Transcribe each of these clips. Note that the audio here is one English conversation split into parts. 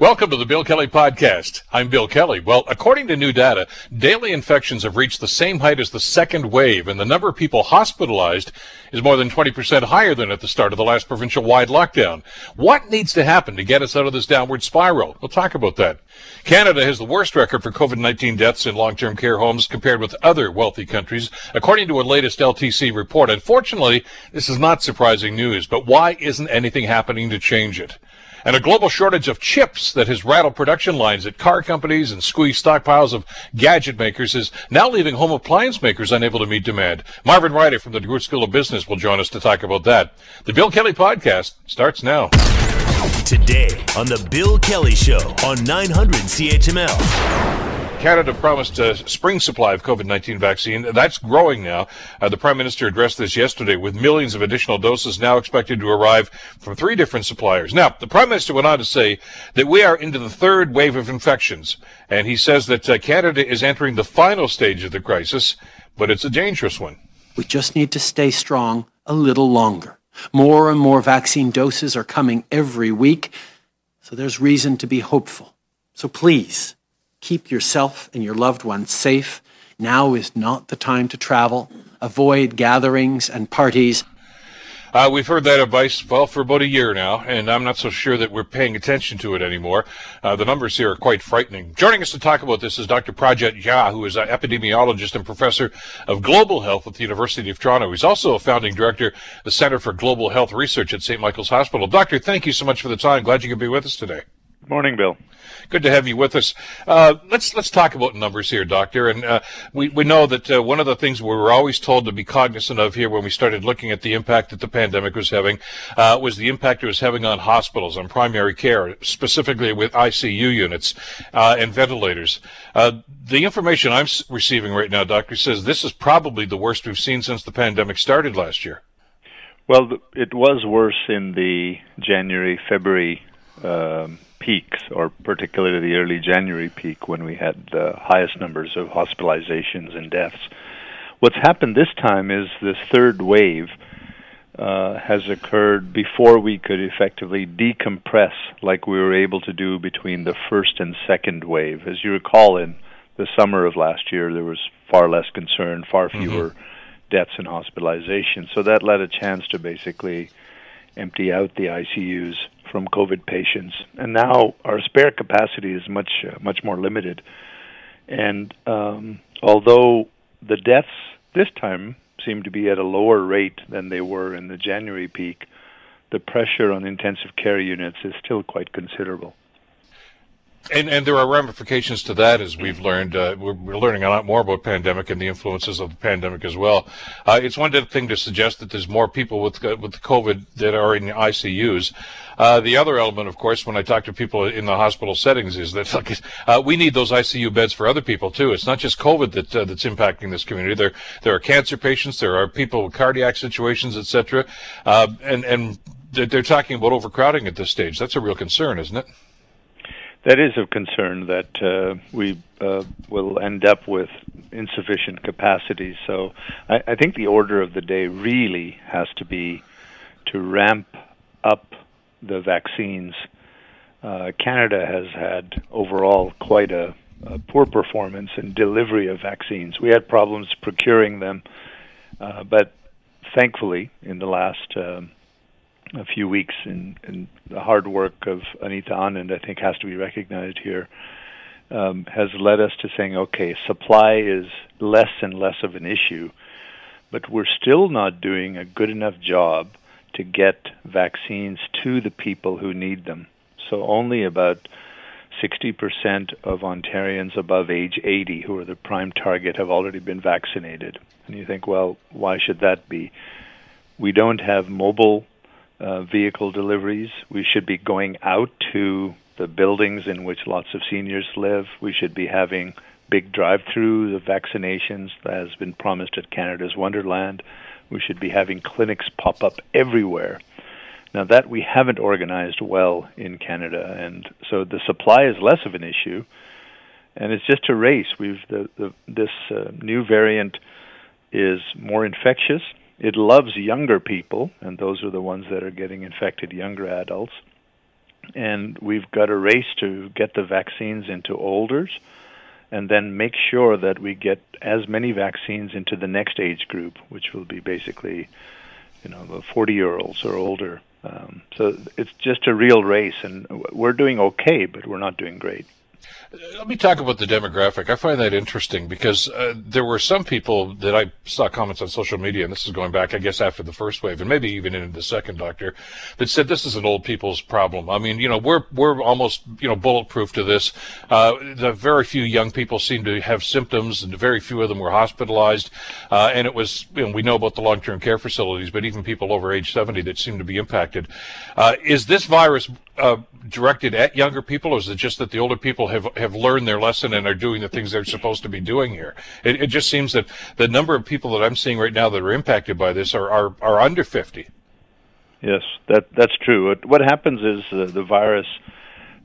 Welcome to the Bill Kelly Podcast. I'm Bill Kelly. Well, according to new data, daily infections have reached the same height as the second wave, and the number of people hospitalized is more than 20% higher than at the start of the last provincial wide lockdown. What needs to happen to get us out of this downward spiral? We'll talk about that. Canada has the worst record for COVID-19 deaths in long-term care homes compared with other wealthy countries, according to a latest LTC report. Unfortunately, this is not surprising news, but why isn't anything happening to change it? And a global shortage of chips that has rattled production lines at car companies and squeezed stockpiles of gadget makers is now leaving home appliance makers unable to meet demand. Marvin Ryder from the DeGroote School of Business will join us to talk about that. The Bill Kelly Podcast starts now. Today on The Bill Kelly Show on 900 CHML. Canada promised a spring supply of COVID 19 vaccine. That's growing now. Uh, the Prime Minister addressed this yesterday with millions of additional doses now expected to arrive from three different suppliers. Now, the Prime Minister went on to say that we are into the third wave of infections, and he says that uh, Canada is entering the final stage of the crisis, but it's a dangerous one. We just need to stay strong a little longer. More and more vaccine doses are coming every week, so there's reason to be hopeful. So please, Keep yourself and your loved ones safe. Now is not the time to travel. Avoid gatherings and parties. Uh, we've heard that advice, well, for about a year now, and I'm not so sure that we're paying attention to it anymore. Uh, the numbers here are quite frightening. Joining us to talk about this is Dr. Prabhat Jha, who is an epidemiologist and professor of global health at the University of Toronto. He's also a founding director of the Center for Global Health Research at St. Michael's Hospital. Doctor, thank you so much for the time. Glad you could be with us today. Morning, Bill. Good to have you with us. Uh, let's let's talk about numbers here, Doctor. And uh, we we know that uh, one of the things we were always told to be cognizant of here when we started looking at the impact that the pandemic was having uh, was the impact it was having on hospitals, on primary care, specifically with ICU units uh, and ventilators. Uh, the information I'm receiving right now, Doctor, says this is probably the worst we've seen since the pandemic started last year. Well, it was worse in the January February. Um, peaks, or particularly the early January peak when we had the highest numbers of hospitalizations and deaths. What's happened this time is this third wave uh, has occurred before we could effectively decompress like we were able to do between the first and second wave. As you recall, in the summer of last year, there was far less concern, far mm-hmm. fewer mm-hmm. deaths and hospitalizations. So that led a chance to basically empty out the ICUs from COVID patients, and now our spare capacity is much uh, much more limited. And um, although the deaths this time seem to be at a lower rate than they were in the January peak, the pressure on intensive care units is still quite considerable. And, and there are ramifications to that, as we've learned. Uh, we're, we're, learning a lot more about pandemic and the influences of the pandemic as well. Uh, it's one thing to suggest that there's more people with uh, with COVID that are in ICUs. Uh, the other element, of course, when I talk to people in the hospital settings, is that like, uh, we need those ICU beds for other people too. It's not just COVID that uh, that's impacting this community. There there are cancer patients, there are people with cardiac situations, etc. and and they're, they're talking about overcrowding at this stage. That's a real concern, isn't it? That is of concern that uh, we uh, will end up with insufficient capacity. So I, I, think the order of the day really has to be to ramp up the vaccines. Uh, Canada has had overall quite a, a, poor performance in delivery of vaccines. We had problems procuring them, uh, but thankfully, in the last um, a few weeks, and, and the hard work of Anita Anand, I think, has to be recognized here, um, has led us to saying, okay, supply is less and less of an issue, but we're still not doing a good enough job to get vaccines to the people who need them. So only about 60% of Ontarians above age 80 who are the prime target have already been vaccinated. And you think, well, why should that be? We don't have mobile uh, vehicle deliveries. We should be going out to the buildings in which lots of seniors live. We should be having big drive-through the vaccinations that has been promised at Canada's Wonderland. We should be having clinics pop up everywhere. Now that we haven't organized well in Canada, and so the supply is less of an issue, and it's just a race. We've the, the this uh, new variant is more infectious it loves younger people, and those are the ones that are getting infected, younger adults. and we've got a race to get the vaccines into olders and then make sure that we get as many vaccines into the next age group, which will be basically, you know, the 40 year olds or older. Um, so it's just a real race, and we're doing okay, but we're not doing great. Let me talk about the demographic. I find that interesting because uh, there were some people that I saw comments on social media, and this is going back, I guess, after the first wave, and maybe even into the second, Doctor, that said this is an old people's problem. I mean, you know, we're we're almost you know bulletproof to this. Uh, the very few young people seem to have symptoms, and very few of them were hospitalized. Uh, and it was, you know, we know about the long-term care facilities, but even people over age 70 that seem to be impacted. Uh, is this virus uh, directed at younger people, or is it just that the older people have have learned their lesson and are doing the things they're supposed to be doing here? It, it just seems that the number of people that I'm seeing right now that are impacted by this are are, are under 50. Yes, that that's true. What happens is uh, the virus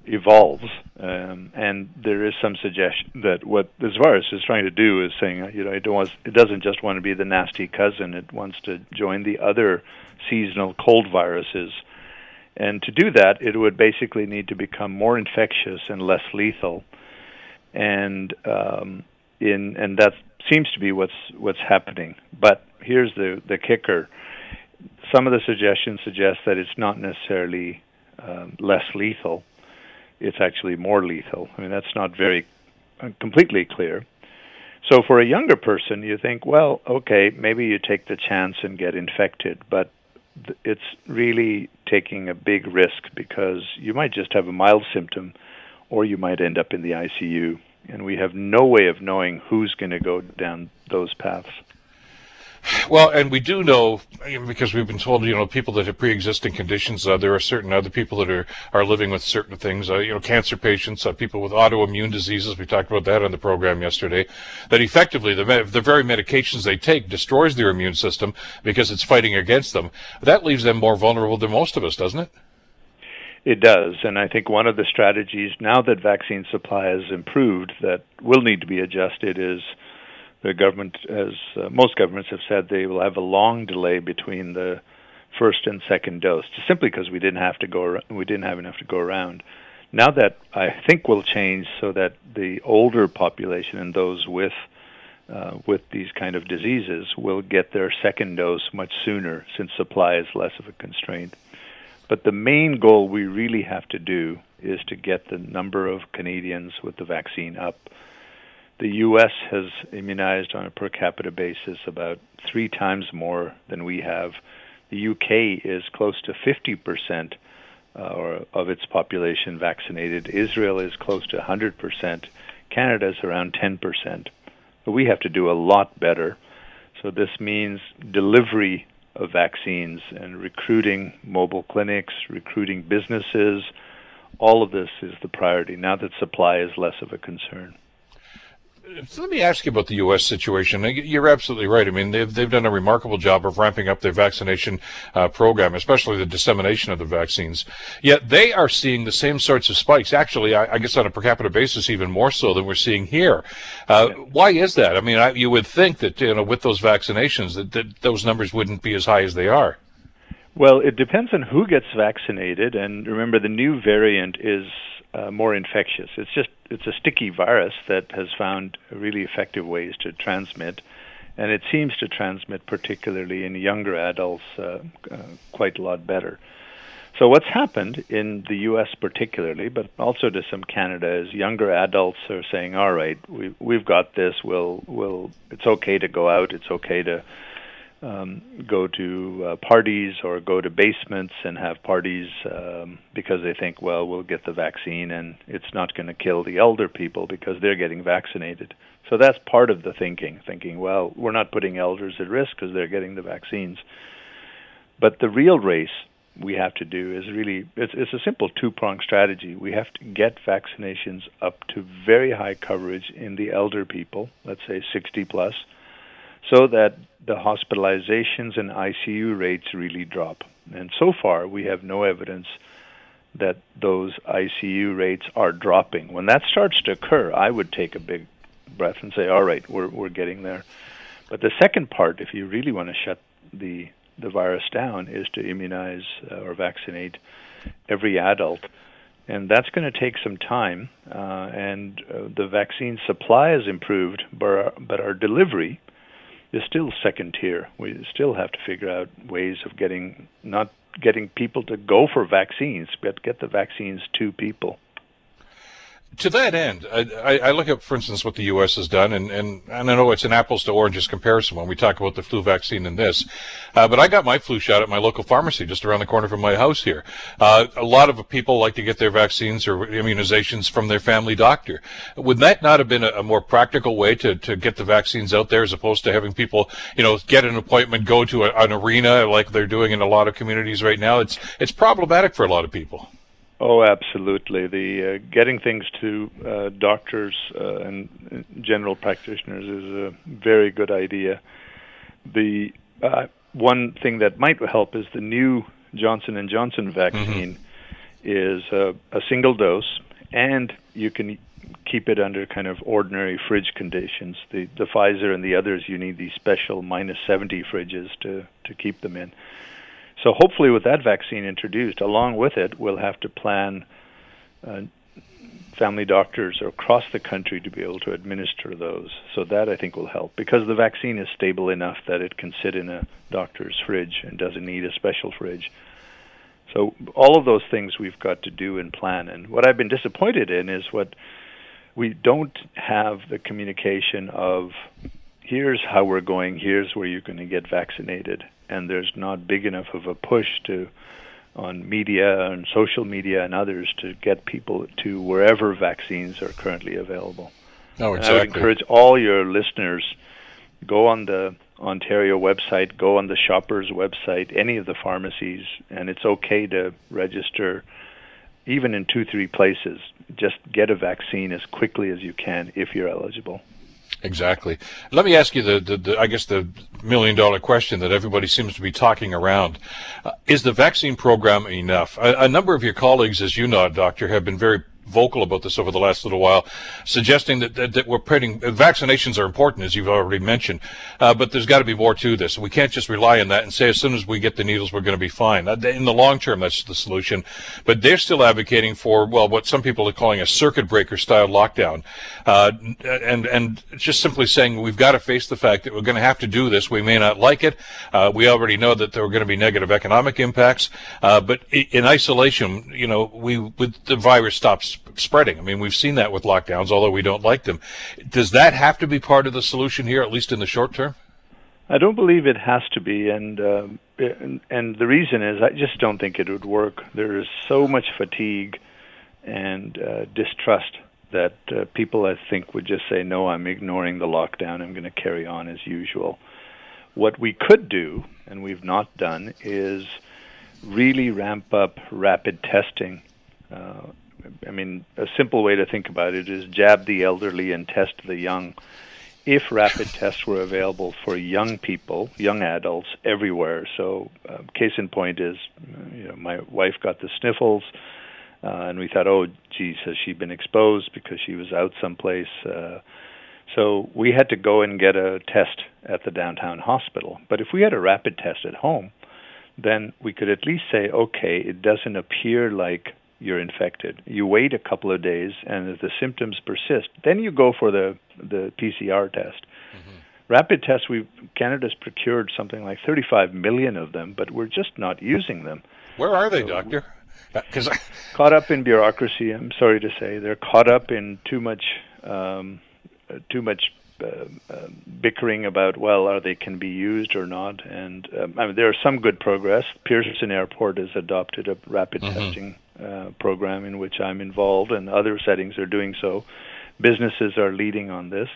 evolves, um, and there is some suggestion that what this virus is trying to do is saying, you know, it, wants, it doesn't just want to be the nasty cousin; it wants to join the other seasonal cold viruses and to do that, it would basically need to become more infectious and less lethal. And um, in and that seems to be what's what's happening. But here's the the kicker: some of the suggestions suggest that it's not necessarily um, less lethal; it's actually more lethal. I mean, that's not very uh, completely clear. So for a younger person, you think, well, okay, maybe you take the chance and get infected, but it's really taking a big risk because you might just have a mild symptom or you might end up in the ICU. And we have no way of knowing who's going to go down those paths. Well, and we do know because we've been told, you know, people that have pre-existing conditions. Uh, there are certain other people that are are living with certain things. Uh, you know, cancer patients, uh, people with autoimmune diseases. We talked about that on the program yesterday. That effectively the the very medications they take destroys their immune system because it's fighting against them. That leaves them more vulnerable than most of us, doesn't it? It does, and I think one of the strategies now that vaccine supply has improved that will need to be adjusted is the government, as uh, most governments have said, they will have a long delay between the first and second dose, just simply because we didn't have to go, we didn't have enough to go around. Now that I think will change, so that the older population and those with uh, with these kind of diseases will get their second dose much sooner, since supply is less of a constraint. But the main goal we really have to do is to get the number of Canadians with the vaccine up the U.S. has immunized on a per capita basis about three times more than we have. The U.K. is close to 50 percent uh, of its population vaccinated. Israel is close to 100 percent. Canada is around 10 percent. But we have to do a lot better. So this means delivery of vaccines and recruiting mobile clinics, recruiting businesses. All of this is the priority now that supply is less of a concern let me ask you about the U.S. situation. You're absolutely right. I mean, they've they've done a remarkable job of ramping up their vaccination uh, program, especially the dissemination of the vaccines. Yet they are seeing the same sorts of spikes. Actually, I, I guess on a per capita basis, even more so than we're seeing here. Uh, why is that? I mean, I, you would think that you know with those vaccinations that, that those numbers wouldn't be as high as they are. Well, it depends on who gets vaccinated, and remember, the new variant is uh, more infectious. It's just it's a sticky virus that has found really effective ways to transmit, and it seems to transmit particularly in younger adults uh, uh, quite a lot better. So what's happened in the U.S. particularly, but also to some Canada, is younger adults are saying, "All right, we we've got this. We'll we'll. It's okay to go out. It's okay to." Um, go to uh, parties or go to basements and have parties um, because they think, well, we'll get the vaccine and it's not going to kill the elder people because they're getting vaccinated. So that's part of the thinking, thinking, well, we're not putting elders at risk because they're getting the vaccines. But the real race we have to do is really it's, it's a simple two-pronged strategy. We have to get vaccinations up to very high coverage in the elder people, let's say 60 plus, so that the hospitalizations and ICU rates really drop. And so far, we have no evidence that those ICU rates are dropping. When that starts to occur, I would take a big breath and say, "All right, we're we're getting there." But the second part, if you really want to shut the the virus down, is to immunize uh, or vaccinate every adult. and that's going to take some time. Uh, and uh, the vaccine supply has improved, but our, but our delivery is still second tier. We still have to figure out ways of getting not getting people to go for vaccines, but get the vaccines to people to that end, I, I, look at, for instance, what the U.S. has done, and, and, and I know it's an apples to oranges comparison when we talk about the flu vaccine and this, uh, but I got my flu shot at my local pharmacy just around the corner from my house here. Uh, a lot of people like to get their vaccines or immunizations from their family doctor. Would that not have been a, a more practical way to, to get the vaccines out there as opposed to having people, you know, get an appointment, go to a, an arena like they're doing in a lot of communities right now? It's, it's problematic for a lot of people. Oh, absolutely. The uh, getting things to uh, doctors uh, and general practitioners is a very good idea. The uh, one thing that might help is the new Johnson and Johnson vaccine mm-hmm. is a single dose, and you can keep it under kind of ordinary fridge conditions. The the Pfizer and the others, you need these special minus 70 fridges to to keep them in. So hopefully, with that vaccine introduced, along with it, we'll have to plan uh, family doctors across the country to be able to administer those. So that I think will help because the vaccine is stable enough that it can sit in a doctor's fridge and doesn't need a special fridge. So all of those things we've got to do and plan. And what I've been disappointed in is what we don't have the communication of here's how we're going, here's where you're going to get vaccinated and there's not big enough of a push to on media and social media and others to get people to wherever vaccines are currently available. Oh, exactly. I would encourage all your listeners go on the Ontario website, go on the Shoppers website, any of the pharmacies, and it's okay to register even in two, three places. Just get a vaccine as quickly as you can if you're eligible. Exactly. Let me ask you the, the, the, I guess the million dollar question that everybody seems to be talking around. Uh, is the vaccine program enough? A, a, number of your colleagues, as you know, doctor, have been very vocal about this over the last little while, suggesting that, that, that we're putting vaccinations are important, as you've already mentioned, uh, but there's got to be more to this. We can't just rely on that and say as soon as we get the needles, we're going to be fine. Uh, in the long term, that's the solution. But they're still advocating for well, what some people are calling a circuit breaker style lockdown, uh, and and just simply saying we've got to face the fact that we're going to have to do this. We may not like it. Uh, we already know that there are going to be negative economic impacts, uh, but in isolation, you know, we with the virus stops spreading. I mean, we've seen that with lockdowns, although we don't like them. Does that have to be part of the solution here, at least in the short term? I don't believe it has to be, and uh, and, and the reason is I just don't think it would work. There is so much fatigue and uh, distrust that uh, people, I think, would just say, "No, I'm ignoring the lockdown. I'm going to carry on as usual." What we could do, and we've not done, is really ramp up rapid testing. Uh, I mean, a simple way to think about it is jab the elderly and test the young. If rapid tests were available for young people, young adults everywhere, so uh, case in point is, you know, my wife got the sniffles, uh, and we thought, oh, geez, has she been exposed because she was out someplace? Uh, so we had to go and get a test at the downtown hospital. But if we had a rapid test at home, then we could at least say, okay, it doesn't appear like you're infected. You wait a couple of days, and if the symptoms persist, then you go for the the PCR test. Mm-hmm. Rapid tests, we Canada's procured something like 35 million of them, but we're just not using them. Where are they, so, doctor? Because uh, caught up in bureaucracy. I'm sorry to say, they're caught up in too much, um, too much uh, uh, bickering about well, are they can be used or not? And um, I mean, there is some good progress. Pearson Airport has adopted a rapid mm-hmm. testing uh, program in which I'm involved, and other settings are doing so. Businesses are leading on this,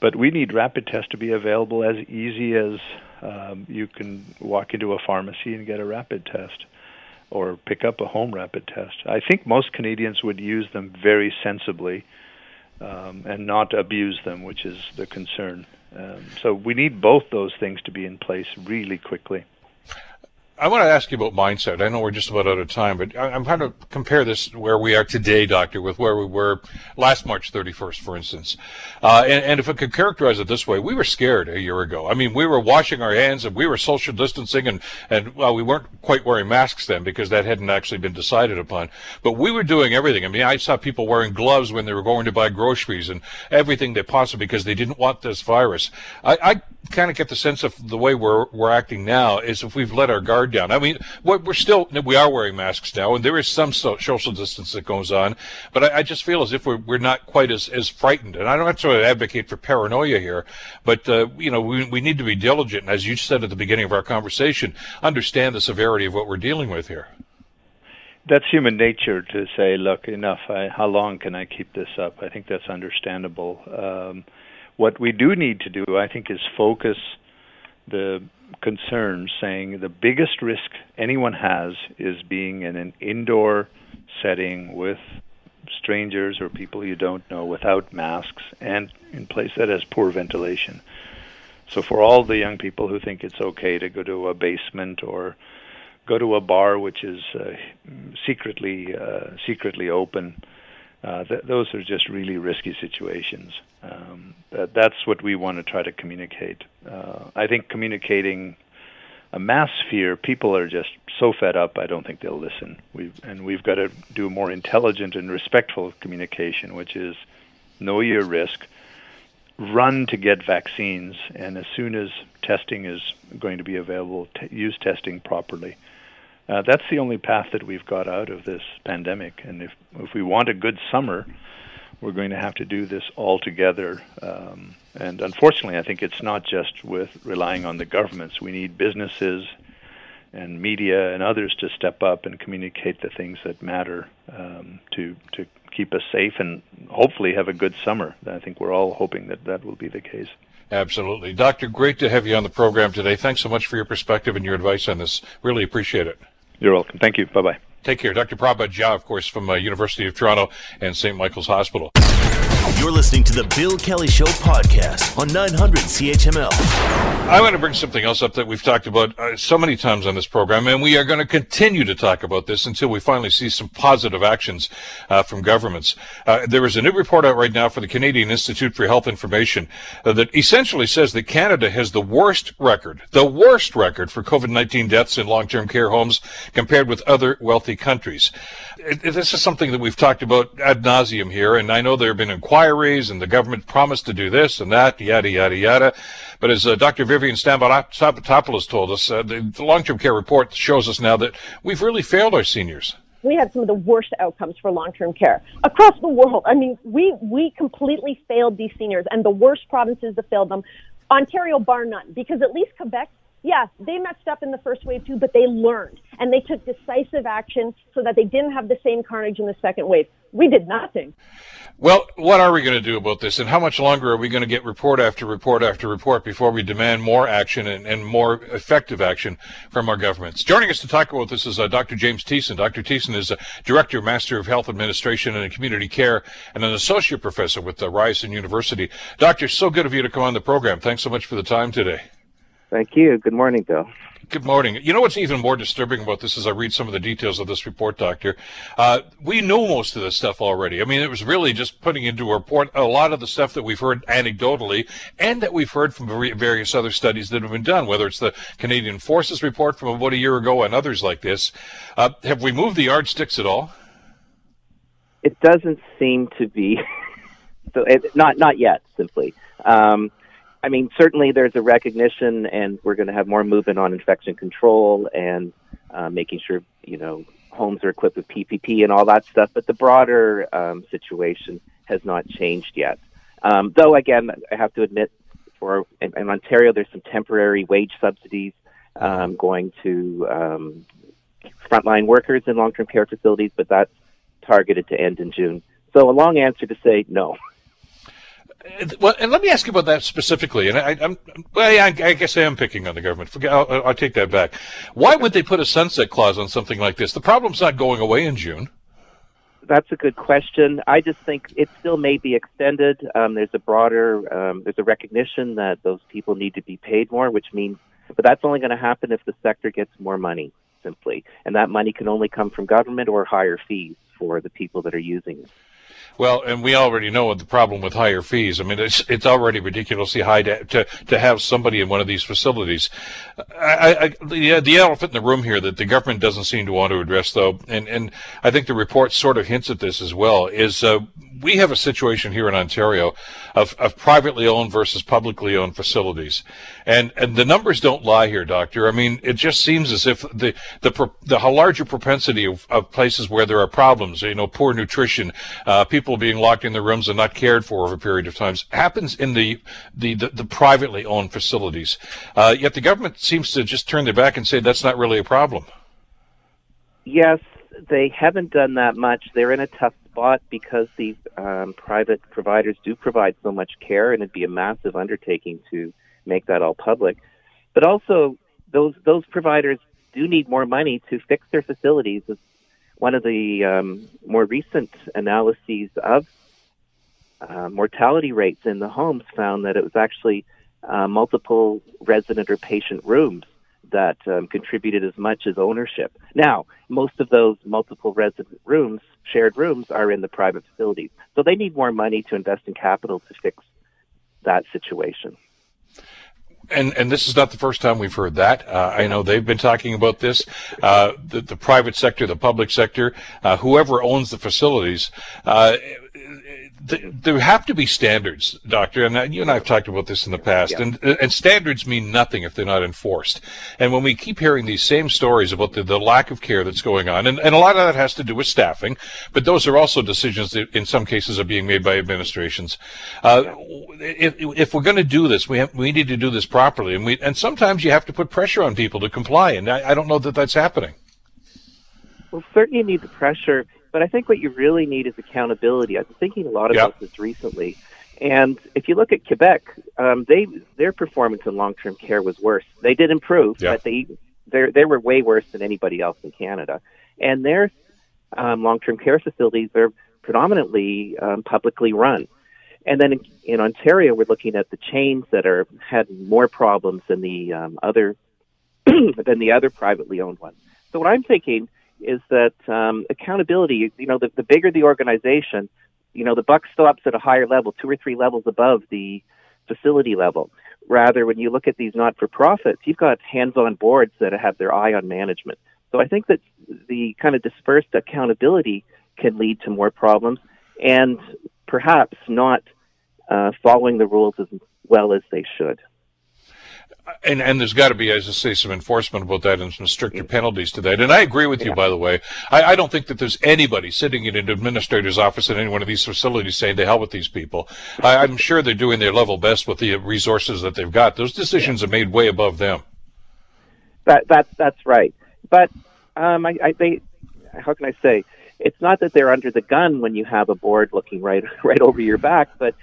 but we need rapid tests to be available as easy as um, you can walk into a pharmacy and get a rapid test or pick up a home rapid test. I think most Canadians would use them very sensibly um, and not abuse them, which is the concern. Um, so we need both those things to be in place really quickly. I want to ask you about mindset. I know we're just about out of time, but I'm trying to compare this where we are today, Doctor, with where we were last March 31st, for instance. Uh, and, and, if I could characterize it this way, we were scared a year ago. I mean, we were washing our hands and we were social distancing, and, and well, we weren't quite wearing masks then because that hadn't actually been decided upon. But we were doing everything. I mean, I saw people wearing gloves when they were going to buy groceries and everything they possibly because they didn't want this virus. I, I kind of get the sense of the way we're we're acting now is if we've let our guard down. I mean, we're still we are wearing masks now, and there is some social distance that goes on, but I, I just feel as if we're we're not quite as as frightened. And I don't of advocate for paranoia here, but uh, you know we we need to be diligent, and as you said at the beginning of our conversation, understand the severity of what we're dealing with here. That's human nature to say, look, enough. I, how long can I keep this up? I think that's understandable. Um, what we do need to do, I think, is focus the concerns saying the biggest risk anyone has is being in an indoor setting with strangers or people you don't know without masks and in place that has poor ventilation. So for all the young people who think it's okay to go to a basement or go to a bar which is uh, secretly uh, secretly open, uh, th- those are just really risky situations. Um, that, that's what we want to try to communicate. Uh, I think communicating a mass fear, people are just so fed up. I don't think they'll listen. We've and we've got to do more intelligent and respectful communication, which is know your risk, run to get vaccines, and as soon as testing is going to be available, t- use testing properly. Uh, that's the only path that we've got out of this pandemic. And if if we want a good summer, we're going to have to do this all together. Um, and unfortunately, I think it's not just with relying on the governments. We need businesses and media and others to step up and communicate the things that matter um, to to keep us safe and hopefully have a good summer. I think we're all hoping that that will be the case. Absolutely. Doctor, great to have you on the program today. Thanks so much for your perspective and your advice on this. Really appreciate it. You're welcome. Thank you. Bye bye. Take care. Dr. Prabhat Jha, of course, from uh, University of Toronto and St. Michael's Hospital. You're listening to the Bill Kelly Show podcast on 900 CHML. I want to bring something else up that we've talked about uh, so many times on this program, and we are going to continue to talk about this until we finally see some positive actions uh, from governments. Uh, there is a new report out right now for the Canadian Institute for Health Information uh, that essentially says that Canada has the worst record, the worst record for COVID-19 deaths in long-term care homes compared with other wealthy countries. It, this is something that we've talked about ad nauseum here, and I know there have been inquiries, and the government promised to do this and that, yada yada yada. But as uh, Dr. Vivian Stamatopoulos told us, uh, the, the long-term care report shows us now that we've really failed our seniors we had some of the worst outcomes for long-term care across the world. I mean, we we completely failed these seniors, and the worst provinces that failed them, Ontario bar none, because at least Quebec yes, they messed up in the first wave too, but they learned and they took decisive action so that they didn't have the same carnage in the second wave. We did nothing. Well, what are we going to do about this, and how much longer are we going to get report after report after report before we demand more action and, and more effective action from our governments? Joining us to talk about this is uh, Dr. James Tiessen. Dr. Tiessen is a Director, Master of Health Administration and Community Care, and an Associate Professor with uh, Ryerson University. Doctor, so good of you to come on the program. Thanks so much for the time today. Thank you. Good morning, Bill. Good morning. You know what's even more disturbing about this as I read some of the details of this report, Doctor? Uh, we know most of this stuff already. I mean, it was really just putting into a report a lot of the stuff that we've heard anecdotally and that we've heard from various other studies that have been done, whether it's the Canadian Forces report from about a year ago and others like this. Uh, have we moved the yardsticks at all? It doesn't seem to be. so it, not not yet, simply. Um, I mean, certainly there's a recognition, and we're going to have more movement on infection control and uh, making sure you know homes are equipped with PPE and all that stuff. But the broader um, situation has not changed yet. Um, though, again, I have to admit, for in, in Ontario, there's some temporary wage subsidies um, going to um, frontline workers in long-term care facilities, but that's targeted to end in June. So, a long answer to say no. well, and let me ask you about that specifically. And I, am well, yeah, I, I, guess I am picking on the government. Forget, I'll, I'll, take that back. Why would they put a sunset clause on something like this? The problem's not going away in June. that's a good question. I just think it still may be extended. Um, there's a broader, um, there's a recognition that those people need to be paid more, which means, but that's only going to happen if the sector gets more money, simply, and that money can only come from government or higher fees for the people that are using it. Well, and we already know the problem with higher fees. I mean, it's it's already ridiculously high to to, to have somebody in one of these facilities. I, I, the, the elephant in the room here that the government doesn't seem to want to address, though, and and I think the report sort of hints at this as well, is uh, we have a situation here in Ontario of, of privately owned versus publicly owned facilities, and and the numbers don't lie here, doctor. I mean, it just seems as if the the the larger propensity of, of places where there are problems, you know, poor nutrition, uh, people being locked in their rooms and not cared for over a period of times, happens in the the the, the privately owned facilities. Uh, yet the government seems to just turn their back and say that's not really a problem. Yes, they haven't done that much. They're in a tough spot because the um, private providers do provide so much care, and it'd be a massive undertaking to make that all public. But also, those those providers do need more money to fix their facilities. One of the um, more recent analyses of uh, mortality rates in the homes found that it was actually uh, multiple resident or patient rooms that um, contributed as much as ownership. Now, most of those multiple resident rooms, shared rooms, are in the private facilities. So they need more money to invest in capital to fix that situation. And and this is not the first time we've heard that. Uh, I know they've been talking about this. Uh, the, the, private sector, the public sector, uh, whoever owns the facilities, uh, there have to be standards, Doctor, and you and I have talked about this in the past. Yeah. And and standards mean nothing if they're not enforced. And when we keep hearing these same stories about the, the lack of care that's going on, and, and a lot of that has to do with staffing, but those are also decisions that in some cases are being made by administrations. Uh, if, if we're going to do this, we have, we need to do this properly, and we and sometimes you have to put pressure on people to comply, and I, I don't know that that's happening. Well, certainly you need the pressure but I think what you really need is accountability. I've been thinking a lot about yep. this recently. And if you look at Quebec, um, they their performance in long term care was worse. They did improve, yep. but they they they were way worse than anybody else in Canada. And their um, long term care facilities are predominantly um, publicly run. And then in, in, Ontario, we're looking at the chains that are had more problems than the um, other than the other privately owned ones. So what I'm thinking is that um, accountability, you know, the, the bigger the organization, you know, the buck stops at a higher level, two or three levels above the facility level. Rather, when you look at these not for profits, you've got hands on boards that have their eye on management. So I think that the kind of dispersed accountability can lead to more problems and perhaps not uh, following the rules as well as they should and and there's got to be, as I say, some enforcement about that and some stricter penalties to that. And I agree with you, by the way. I, I, don't think that there's anybody sitting in an administrator's office in any one of these facilities saying to hell with these people. I, am sure they're doing their level best with the resources that they've got. Those decisions yeah. are made way above them. That that that's right. But um, I, I they how can I say? It's not that they're under the gun when you have a board looking right right over your back, but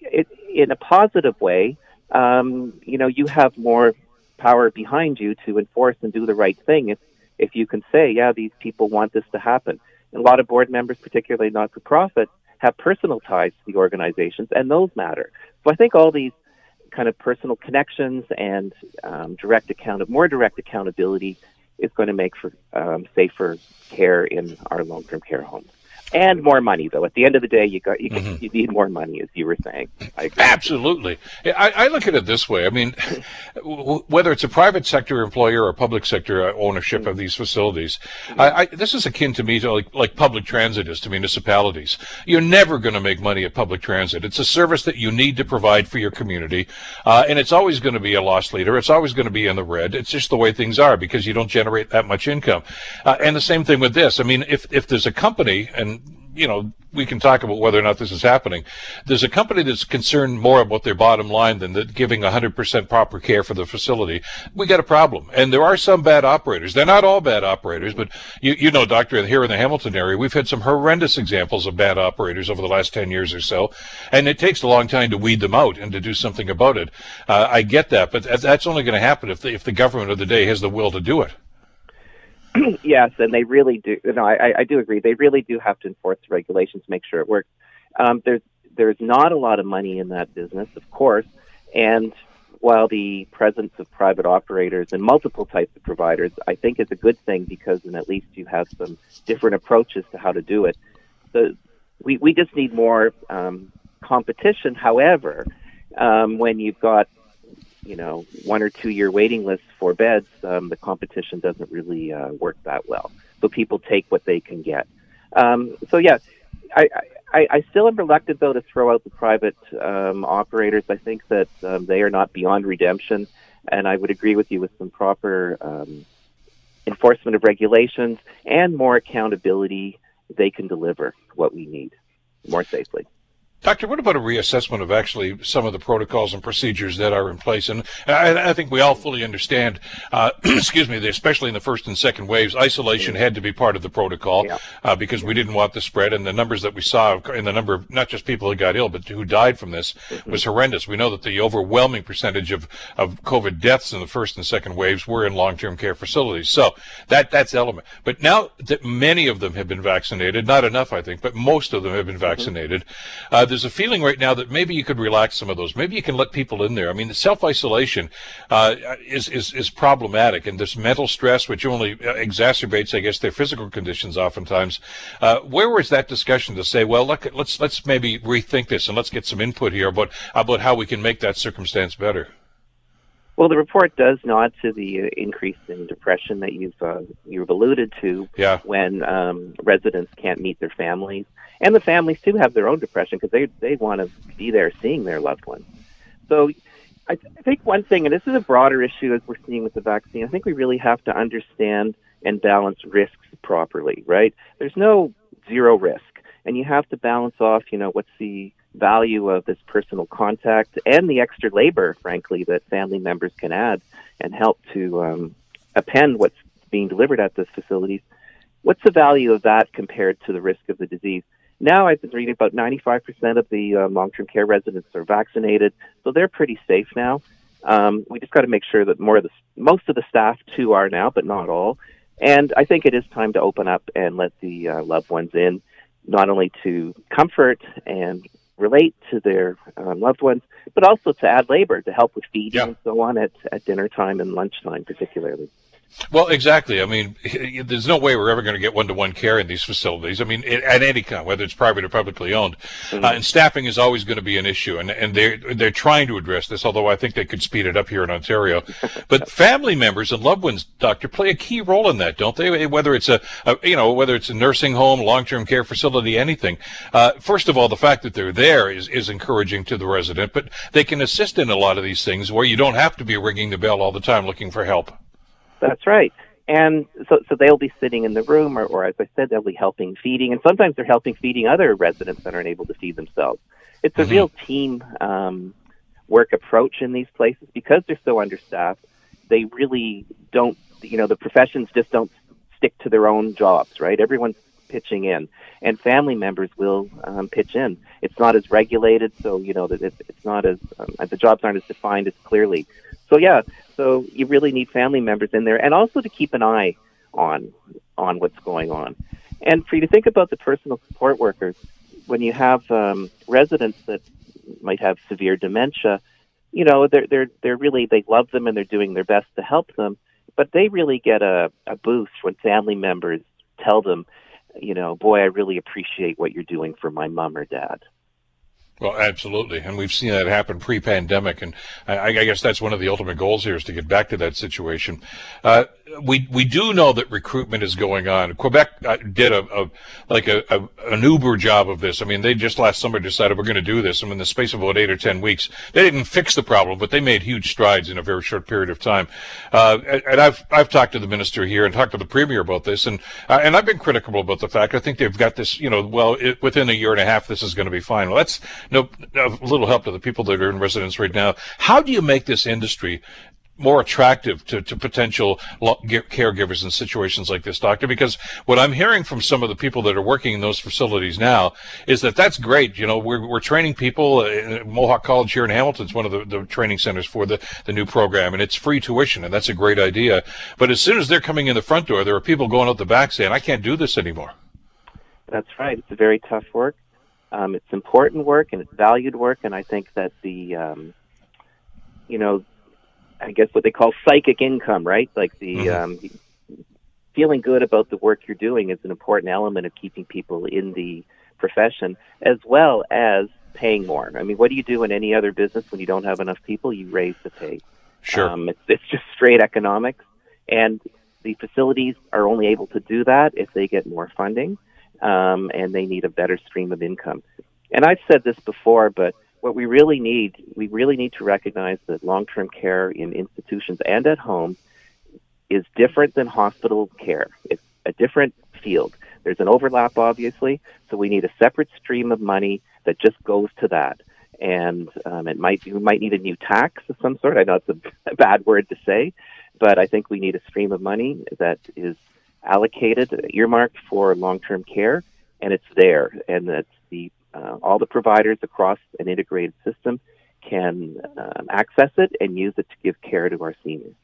it, in a positive way um, you know, you have more power behind you to enforce and do the right thing. If if you can say, yeah, these people want this to happen. And a lot of board members, particularly not for profit, have personal ties to the organizations, and those matter. So I think all these kind of personal connections and um, direct account of more direct accountability is going to make for um, safer care in our long-term care homes and more money though. At the end of the day you got you, mm-hmm. you need more money as you were saying. Absolutely. I, I, look at it this way. I mean whether it's a private sector employer or public sector ownership of these facilities I, I, this is akin to me to like, like public transit is to municipalities. You're never going to make money at public transit. It's a service that you need to provide for your community uh, and it's always going to be a loss leader. It's always going to be in the red. It's just the way things are because you don't generate that much income. Uh, and the same thing with this. I mean if, if there's a company and you know, we can talk about whether or not this is happening. There's a company that's concerned more about their bottom line than the, giving 100% proper care for the facility. We got a problem. And there are some bad operators. They're not all bad operators, but you, you know, Doctor, here in the Hamilton area, we've had some horrendous examples of bad operators over the last 10 years or so. And it takes a long time to weed them out and to do something about it. Uh, I get that, but that's only going to happen if the, if the government of the day has the will to do it. yes, and they really do. You know, I, I do agree. They really do have to enforce the regulations, make sure it works. Um, there's there's not a lot of money in that business, of course, and while the presence of private operators and multiple types of providers, I think is a good thing because then at least you have some different approaches to how to do it. The, we, we just need more um, competition. However, um, when you've got you know one or two year waiting lists for beds, um, the competition doesn't really uh, work that well. So people take what they can get. Um, so yeah, I, I, I still am reluctant though to throw out the private um, operators. I think that um, they are not beyond redemption, and I would agree with you with some proper um, enforcement of regulations and more accountability. They can deliver what we need more safely. Doctor, what about a reassessment of actually some of the protocols and procedures that are in place? And I, I think we all fully understand, uh, excuse me, especially in the first and second waves, isolation had to be part of the protocol Yeah. uh, because we didn't want the spread. And the numbers that we saw in the number of not just people who got ill, but who died from this was horrendous. We know that the overwhelming percentage of, of COVID deaths in the first and second waves were in long-term care facilities. So that that's element. But now that many of them have been vaccinated, not enough, I think, but most of them have been vaccinated. Uh, there's a feeling right now that maybe you could relax some of those. Maybe you can let people in there. I mean, the self-isolation uh, is, is is problematic, and this mental stress, which only uh, exacerbates, I guess, their physical conditions oftentimes. Uh, where was that discussion to say, well, look, let's let's maybe rethink this and let's get some input here about about how we can make that circumstance better? Well, the report does nod to the uh, increase in depression that you've uh, you've alluded to Yeah. when um, residents can't meet their families, and the families too have their own depression because they they want to be there seeing their loved ones. So, I, th- I think one thing, and this is a broader issue as we're seeing with the vaccine, I think we really have to understand and balance risks properly. Right? There's no zero risk, and you have to balance off. You know, what's the value of this personal contact and the extra labor, frankly, that family members can add and help to um, append what's being delivered at those facilities. What's the value of that compared to the risk of the disease? Now, I've been reading about 95% of the um, long-term care residents are vaccinated, so they're pretty safe now. Um, we just got to make sure that more of the most of the staff too are now, but not all. And I think it is time to open up and let the uh, loved ones in, not only to comfort and relate to their um, loved ones, but also to add labor to help with feeding Yeah. and so on at, at dinner time and lunchtime, particularly. Well, exactly. I mean, there's no way we're ever going to get one-to-one care in these facilities. I mean, at any kind, whether it's private or publicly owned, uh, and staffing is always going to be an issue. And and they're they're trying to address this, although I think they could speed it up here in Ontario. But family members and loved ones, doctor, play a key role in that, don't they? Whether it's a, a you know whether it's a nursing home, long-term care facility, anything. Uh, first of all, the fact that they're there is is encouraging to the resident, but they can assist in a lot of these things where you don't have to be ringing the bell all the time looking for help. That's right. And so, so they'll be sitting in the room, or, or as I said, they'll be helping feeding, and sometimes they're helping feeding other residents that aren't able to feed themselves. It's a real team um, work approach in these places because they're so understaffed. They really don't, you know, the professions just don't stick to their own jobs, right? Everyone's pitching in, and family members will um, pitch in. It's not as regulated, so you know that it, it's not as um, the jobs aren't as defined as clearly. So yeah, so you really need family members in there, and also to keep an eye on on what's going on, and for you to think about the personal support workers when you have um, residents that might have severe dementia. You know, they're they're they're really they love them and they're doing their best to help them, but they really get a, a boost when family members tell them, you know, boy, I really appreciate what you're doing for my mom or dad. Well, absolutely, and we've seen that happen pre-pandemic, and I, I guess that's one of the ultimate goals here is to get back to that situation. Uh, we we do know that recruitment is going on. Quebec uh, did a, a like a, a an Uber job of this. I mean, they just last summer decided we're going to do this, and in the space of about eight or ten weeks, they didn't fix the problem, but they made huge strides in a very short period of time. Uh, and, I've I've talked to the minister here and talked to the premier about this, and uh, and I've been critical about the fact I think they've got this. You know, well, it, within a year and a half, this is going to be fine. Well, that's no a little help to the people that are in residence right now. How do you make this industry? More attractive to, to potential caregivers in situations like this, doctor? Because what I'm hearing from some of the people that are working in those facilities now is that that's great. You know, we're, we're training people. Uh, Mohawk College here in Hamilton is one of the, the training centers for the, the new program, and it's free tuition, and that's a great idea. But as soon as they're coming in the front door, there are people going out the back saying, I can't do this anymore. That's right. It's very tough work. Um, it's important work and it's valued work, and I think that the, um, you know, I guess what they call psychic income, right? Like the mm-hmm. um, feeling good about the work you're doing is an important element of keeping people in the profession, as well as paying more. I mean, what do you do in any other business when you don't have enough people? You raise the pay. Sure. Um, it's, it's just straight economics, and the facilities are only able to do that if they get more funding, um, and they need a better stream of income. And I've said this before, but what we really need, we really need to recognize that long-term care in institutions and at home is different than hospital care. It's a different field. There's an overlap, obviously, so we need a separate stream of money that just goes to that. And um, it might we might need a new tax of some sort. I know it's a, a bad word to say, but I think we need a stream of money that is allocated, earmarked for long-term care, and it's there, and that's the uh, all the providers across an integrated system can um, access it and use it to give care to our seniors.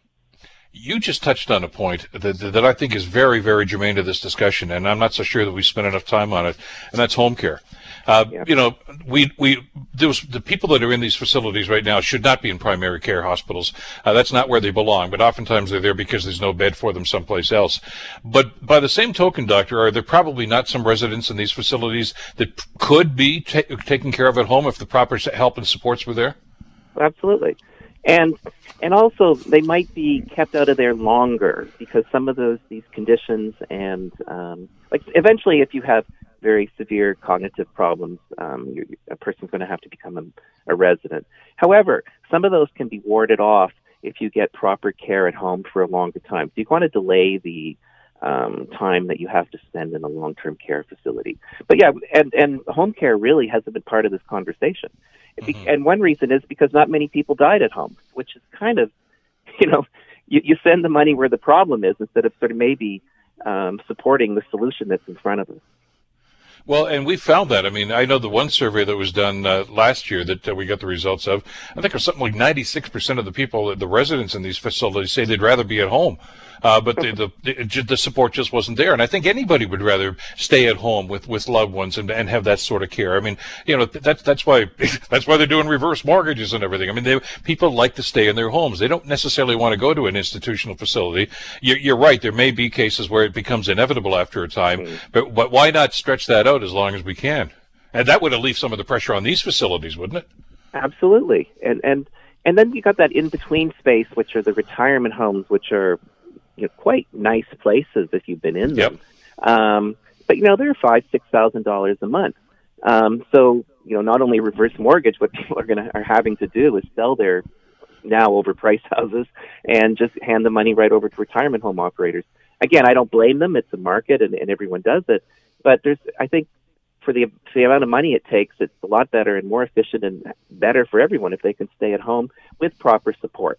You just touched on a point that, that I think is very, very germane to this discussion, and I'm not so sure that we spent enough time on it, and that's home care. Uh. You know, we we those the people that are in these facilities right now should not be in primary care hospitals. Uh, that's not where they belong. But oftentimes they're there because there's no bed for them someplace else. But by the same token, doctor, are there probably not some residents in these facilities that could be ta- taken care of at home if the proper help and supports were there? Absolutely, and and also they might be kept out of there longer because some of those these conditions and um, like eventually if you have very severe cognitive problems, um, a person's going to have to become a, a resident. However, some of those can be warded off if you get proper care at home for a longer time. So you want to delay the um, time that you have to spend in a long-term care facility. But yeah, and and home care really hasn't been part of this conversation. Mm-hmm. And one reason is because not many people died at home, which is kind of, you know, you, you send the money where the problem is instead of sort of maybe um, supporting the solution that's in front of us. Well, and we found that. I mean, I know the one survey that was done uh, last year that uh, we got the results of. I think it was something like 96% of the people, the residents in these facilities, say they'd rather be at home uh, but the, the, the support just wasn't there. And I think anybody would rather stay at home with, with loved ones and, and have that sort of care. I mean, you know, that's that's why that's why they're doing reverse mortgages and everything. I mean, they, people like to stay in their homes. They don't necessarily want to go to an institutional facility. You're, you're right. There may be cases where it becomes inevitable after a time, mm-hmm. but but why not stretch that out as long as we can? And that would relieve some of the pressure on these facilities, wouldn't it? Absolutely. And and and then you got that in between space, which are the retirement homes, which are you know, quite nice places if you've been in them. Yep. Um, but you know, they're five, six thousand dollars a month. Um, so you know, not only reverse mortgage, what people are going to are having to do is sell their now overpriced houses and just hand the money right over to retirement home operators. Again, I don't blame them; it's a market, and, and everyone does it. But there's, I think, for the, for the amount of money it takes, it's a lot better and more efficient and better for everyone if they can stay at home with proper support.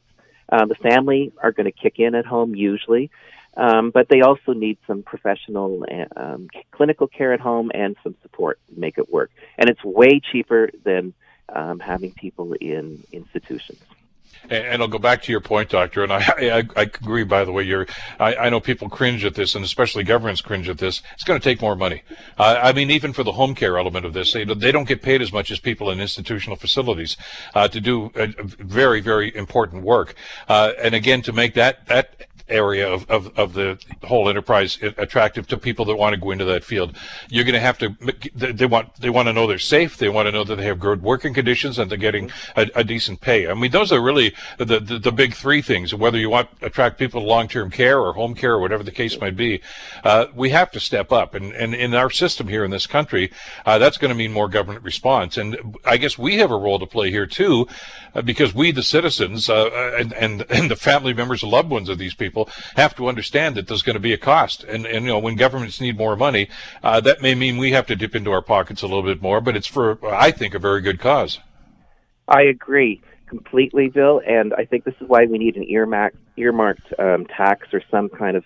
Uh, the family are going to kick in at home usually, um, but they also need some professional um, clinical care at home and some support to make it work. And it's way cheaper than um, having people in institutions. And, I'll go back to your point, doctor. And I, I, I agree. By the way, you're. I, I, know people cringe at this, and especially governments cringe at this. It's going to take more money. Uh, I mean, even for the home care element of this, they, they don't get paid as much as people in institutional facilities uh, to do a very, very important work. Uh, and again, to make that that area of, of, of the whole enterprise attractive to people that want to go into that field. You're going to have to, they want, they want to know they're safe. They want to know that they have good working conditions and they're getting a, a decent pay. I mean, those are really the, the, the, big three things, whether you want to attract people to long-term care or home care or whatever the case might be. Uh, we have to step up. And, and in our system here in this country, uh, that's going to mean more government response. And I guess we have a role to play here too, uh, because we, the citizens, uh, and, and, and the family members loved ones of these people, people have to understand that there's going to be a cost. And, and you know, when governments need more money, uh, that may mean we have to dip into our pockets a little bit more, but it's for, I think, a very good cause. I agree. completely, Bill. And I think this is why we need an earmarked, earmarked um, tax or some kind of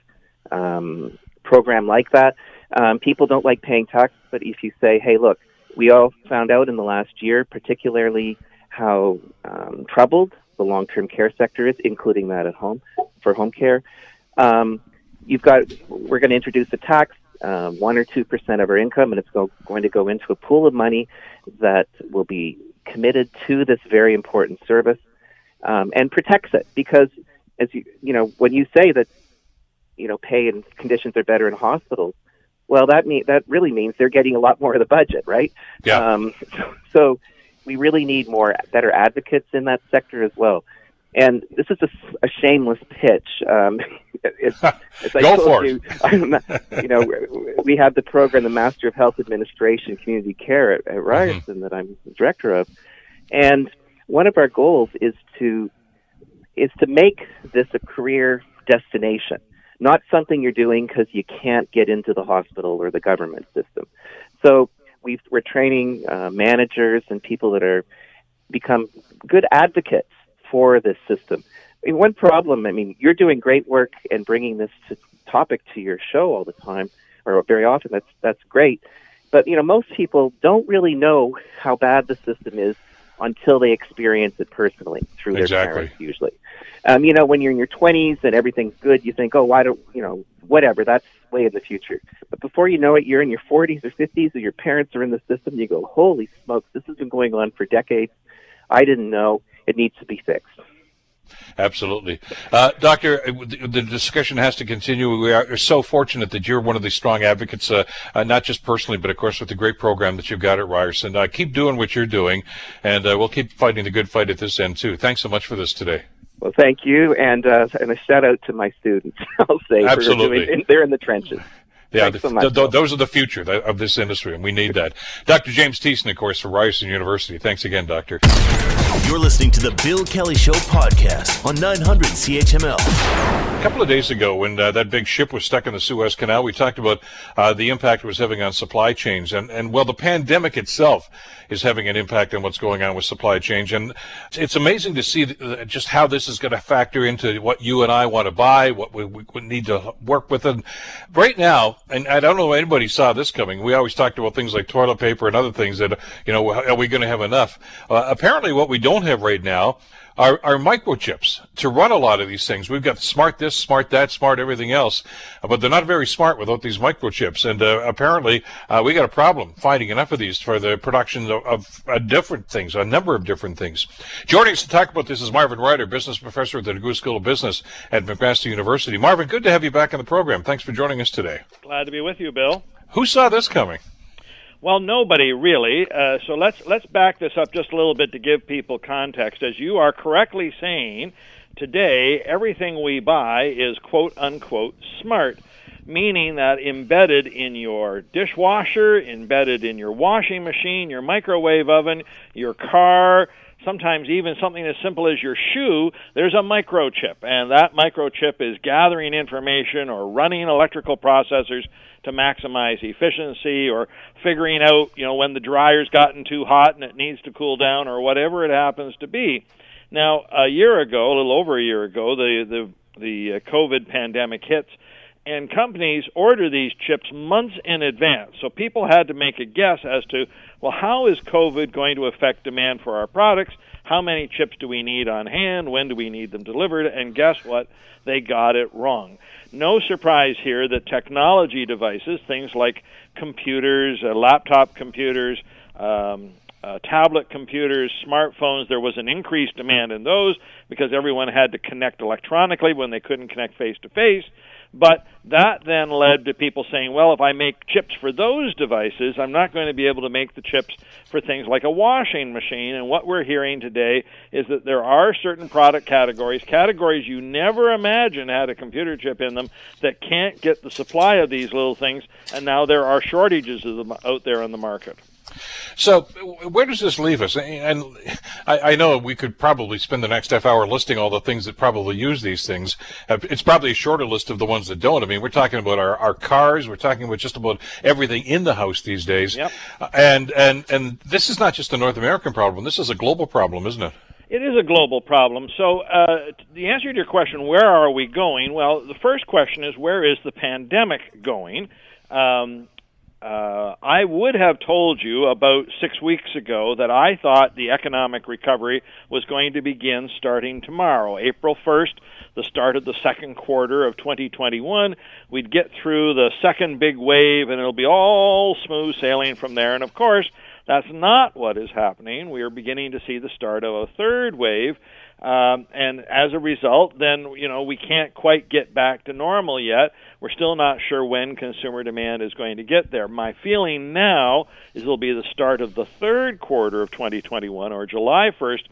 um, program like that. Um, people don't like paying tax, but if you say, hey, look, we all found out in the last year, particularly how um, troubled the long-term care sector is, including that at home for home care. Um, you've got we're going to introduce a tax, um, one or two percent of our income, and it's go, going to go into a pool of money that will be committed to this very important service um, and protects it. Because as you you know, when you say that you know pay and conditions are better in hospitals, well, that mean that really means they're getting a lot more of the budget, right? Yeah. Um, so, so we really need more better advocates in that sector as well. And this is a, a shameless pitch. Um, as, as I Go for you, I'm, you know, we have the program, the Master of Health Administration, Community Care at, at Ryerson, that I'm director of, and one of our goals is to is to make this a career destination, not something you're doing because you can't get into the hospital or the government system. So we are training uh, managers and people that are become good advocates for this system. I mean, one problem, I mean, you're doing great work and bringing this to, topic to your show all the time, or very often. That's that's great. But you know, most people don't really know how bad the system is until they experience it personally through their Exactly. parents. Usually, um, you know, when you're in your 20s and everything's good, you think, oh, why don't you know, whatever. That's way in the future. But before you know it, you're in your 40s or 50s, and your parents are in the system. You go, holy smokes, this has been going on for decades. I didn't know. It needs to be fixed. Absolutely. Uh, Doctor, uh, the the discussion has to continue. We are so fortunate that you're one of the strong advocates, uh, uh, not just personally, but of course with the great program that you've got at Ryerson. Uh, keep doing what you're doing, and uh, we'll keep fighting the good fight at this end, too. Thanks so much for this today. Well, thank you, and uh, and a shout out to my students. I'll say Absolutely. Doing, they're in the trenches. Yeah, the, so much, th- th- those are the future of this industry, and we need that. Dr. James Tiessen, of course, from Ryerson University. Thanks again, Doctor. You're listening to the Bill Kelly Show podcast on 900 CHML. A couple of days ago, when uh, that big ship was stuck in the Suez Canal, we talked about uh, the impact it was having on supply chains, and and well, the pandemic itself is having an impact on what's going on with supply chains, and it's amazing to see uh, just how this is going to factor into what you and I want to buy, what we, we need to work with, and right now, and I don't know if anybody saw this coming. We always talked about things like toilet paper and other things that you know, are we going to have enough? Uh, apparently, what we don't have right now are, are microchips to run a lot of these things. We've got smart this, smart that, smart everything else, but they're not very smart without these microchips. And uh, apparently, uh, we got a problem finding enough of these for the production of, of uh, different things, a number of different things. Joining us to talk about this is Marvin Ryder, business professor at the DeGroote School of Business at McMaster University. Marvin, good to have you back on the program. Thanks for joining us today. Glad to be with you, Bill. Who saw this coming? Well, nobody really. Uh, so let's let's back this up just a little bit to give people context. As you are correctly saying, today everything we buy is quote unquote smart, meaning that embedded in your dishwasher, embedded in your washing machine, your microwave oven, your car, sometimes even something as simple as your shoe, there's a microchip, and that microchip is gathering information or running electrical processors to maximize efficiency or figuring out, you know, when the dryer's gotten too hot and it needs to cool down or whatever it happens to be. Now, a year ago, a little over a year ago, the the the uh, COVID pandemic hits and companies order these chips months in advance. So people had to make a guess as to, well, how is COVID going to affect demand for our products? How many chips do we need on hand? When do we need them delivered? And guess what? They got it wrong. No surprise here that technology devices, things like computers, uh, laptop computers, um, uh, tablet computers, smartphones, there was an increased demand in those because everyone had to connect electronically when they couldn't connect face to face. But that then led to people saying, well, if I make chips for those devices, I'm not going to be able to make the chips for things like a washing machine. And what we're hearing today is that there are certain product categories, categories you never imagined had a computer chip in them, that can't get the supply of these little things. And now there are shortages of them out there in the market. So, where does this leave us? And I, I, know we could probably spend the next half hour listing all the things that probably use these things. Uh, It's probably a shorter list of the ones that don't. I mean, we're talking about our, our cars. We're talking about just about everything in the house these days. Yep. Uh, And and and this is not just a North American problem. This is a global problem, isn't it? It is a global problem. So, uh, the answer to your question, where are we going? Well, the first question is where is the pandemic going? Um, uh, I would have told you about six weeks ago that I thought the economic recovery was going to begin starting tomorrow, April 1st, the start of the second quarter of 2021. We'd get through the second big wave and it'll be all smooth sailing from there. And of course, that's not what is happening. We are beginning to see the start of a third wave. Um, and as a result, then you know we can't quite get back to normal yet. We're still not sure when consumer demand is going to get there. My feeling now is it'll be the start of the third quarter of 2021 or July 1st.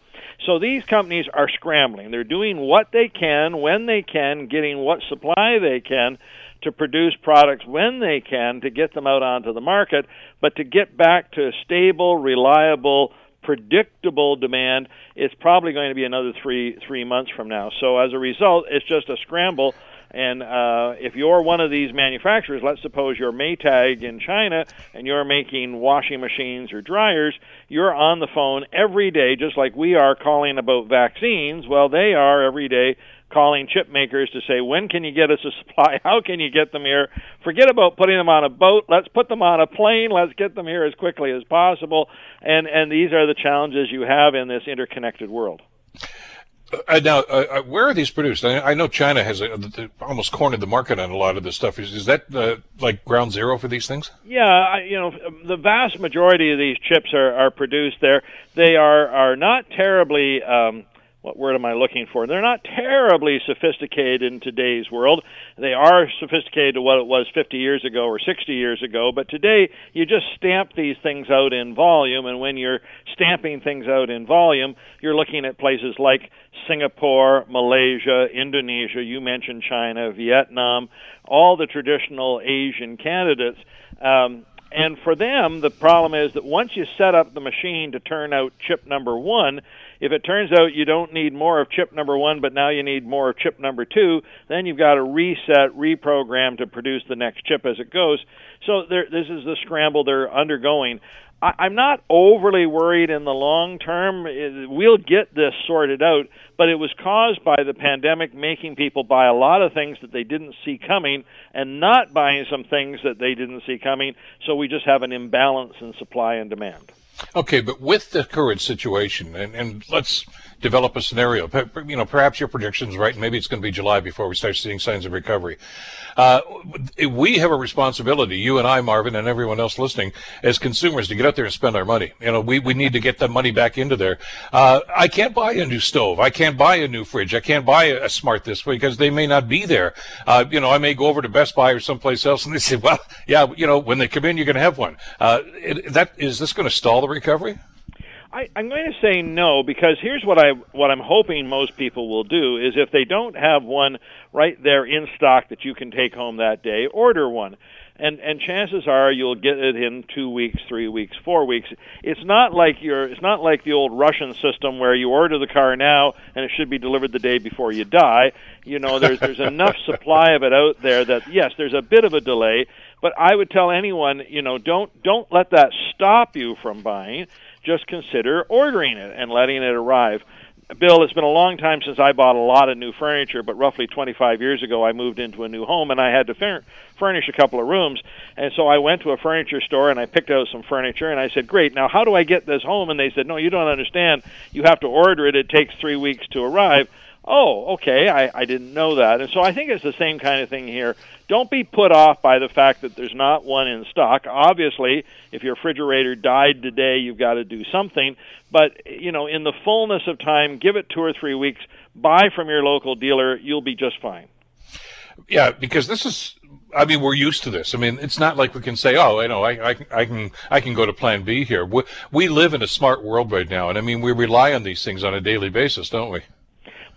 So these companies are scrambling. They're doing what they can when they can, getting what supply they can to produce products when they can to get them out onto the market, but to get back to stable, reliable predictable demand, it's probably going to be another three three months from now. So as a result, it's just a scramble. And uh, if you're one of these manufacturers, let's suppose you're Maytag in China and you're making washing machines or dryers, you're on the phone every day, just like we are calling about vaccines. Well, they are every day calling chip makers to say, when can you get us a supply? How can you get them here? Forget about putting them on a boat. Let's put them on a plane. Let's get them here as quickly as possible. And and these are the challenges you have in this interconnected world. Uh, now, uh, uh where are these produced? I, I know China has a, a, almost cornered the market on a lot of this stuff. Is, is that uh, like ground zero for these things? Yeah, I, you know, the vast majority of these chips are, are produced there. They are are not terribly um, what word am I looking for? They're not terribly sophisticated in today's world. They are sophisticated to what it was 50 years ago or 60 years ago, but today you just stamp these things out in volume, and when you're stamping things out in volume, you're looking at places like Singapore, Malaysia, Indonesia, you mentioned China, Vietnam, all the traditional Asian candidates. Um, and for them, the problem is that once you set up the machine to turn out chip number one, if it turns out you don't need more of chip number one, but now you need more of chip number two, then you've got to reset, reprogram to produce the next chip as it goes. So there, this is the scramble they're undergoing. I, I'm not overly worried in the long term. We'll get this sorted out, but it was caused by the pandemic making people buy a lot of things that they didn't see coming and not buying some things that they didn't see coming. So we just have an imbalance in supply and demand. Okay, but with the current situation, and, and let's develop a scenario. You know, perhaps your prediction's right, maybe it's going to be July before we start seeing signs of recovery. Uh, we have a responsibility, you and I, Marvin, and everyone else listening, as consumers, to get out there and spend our money. You know, we, we need to get that money back into there. Uh, I can't buy a new stove. I can't buy a new fridge. I can't buy a, a smart this way because they may not be there. Uh, you know, I may go over to Best Buy or someplace else, and they say, "Well, yeah, you know, when they come in, you're going to have one." Uh, it, that is this going to stall the recovery? I, I'm going to say no because here's what I what I'm hoping most people will do is if they don't have one right there in stock that you can take home that day, order one. And and chances are you'll get it in 2 weeks, 3 weeks, 4 weeks. It's not like your it's not like the old Russian system where you order the car now and it should be delivered the day before you die. You know, there's there's enough supply of it out there that yes, there's a bit of a delay, but I would tell anyone, you know, don't don't let that stop you from buying just consider ordering it and letting it arrive. Bill, it's been a long time since I bought a lot of new furniture, but roughly 25 years ago I moved into a new home and I had to furnish a couple of rooms. And so I went to a furniture store and I picked out some furniture and I said, "Great, now how do I get this home?" And they said, "No, you don't understand. You have to order it. It takes 3 weeks to arrive." Oh, okay, I, I didn't know that. And so I think it's the same kind of thing here. Don't be put off by the fact that there's not one in stock. Obviously, if your refrigerator died today, you've got to do something. But, you know, in the fullness of time, give it two or three weeks, buy from your local dealer, you'll be just fine. Yeah, because this is I mean, we're used to this. I mean, it's not like we can say, "Oh, you know, I, I, I can, I can go to Plan B here." We, we live in a smart world right now, and I mean, we rely on these things on a daily basis, don't we?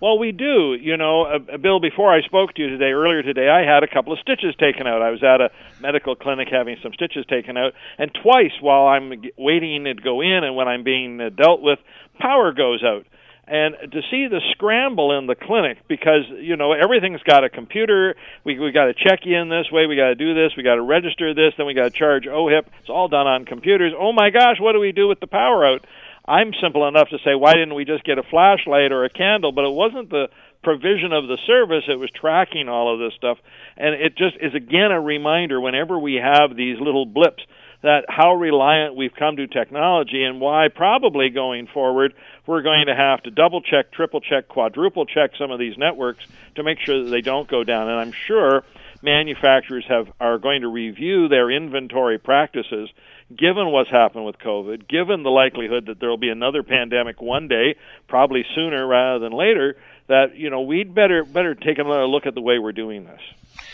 Well, we do. You know, uh, Bill, before I spoke to you today, earlier today, I had a couple of stitches taken out. I was at a medical clinic having some stitches taken out, and twice while I'm waiting to go in and when I'm being uh, dealt with, power goes out. And to see the scramble in the clinic because you know everything's got a computer. We we got to check in this way. We got to do this. We got to register this. Then we got to charge OHIP. It's all done on computers. Oh my gosh, what do we do with the power out? I'm simple enough to say, why didn't we just get a flashlight or a candle? But it wasn't the provision of the service, it was tracking all of this stuff. And it just is, again, a reminder whenever we have these little blips that how reliant we've come to technology and why probably going forward we're going to have to double check, triple check, quadruple check some of these networks to make sure that they don't go down. And I'm sure manufacturers have are going to review their inventory practices given what's happened with COVID, given the likelihood that there will be another pandemic one day, probably sooner rather than later, that you know we'd better better take another look at the way we're doing this.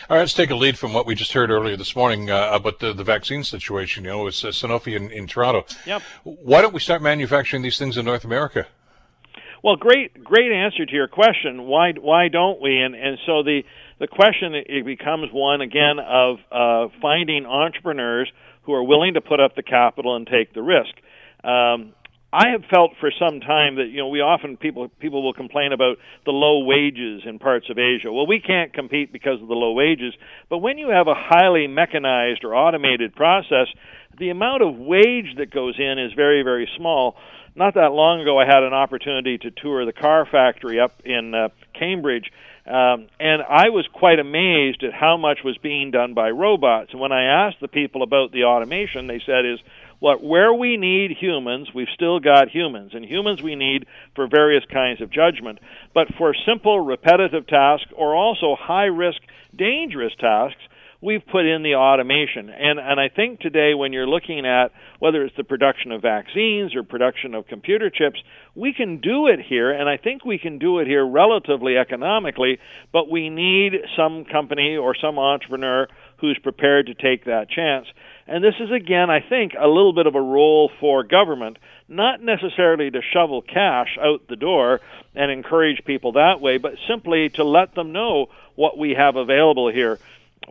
All right, let's take a lead from what we just heard earlier this morning uh, about the, the vaccine situation. You know, it's uh, Sanofi in, in Toronto. Yep. Why don't we start manufacturing these things in North America? Well, great, great answer to your question. Why, why don't we? And and so the the question it becomes one again of uh, finding entrepreneurs who are willing to put up the capital and take the risk. Um, I have felt for some time that you know we often people people will complain about the low wages in parts of Asia. Well, we can't compete because of the low wages, but when you have a highly mechanized or automated process, the amount of wage that goes in is very very small. Not that long ago, I had an opportunity to tour the car factory up in uh, Cambridge, um, and I was quite amazed at how much was being done by robots. And when I asked the people about the automation, they said is what where we need humans, we've still got humans, and humans we need for various kinds of judgment. But for simple, repetitive tasks, or also high risk, dangerous tasks, we've put in the automation. And and I think today when you're looking at whether it's the production of vaccines or production of computer chips, we can do it here and I think we can do it here relatively economically, but we need some company or some entrepreneur who's prepared to take that chance. And this is, again, I think, a little bit of a role for government, not necessarily to shovel cash out the door and encourage people that way, but simply to let them know what we have available here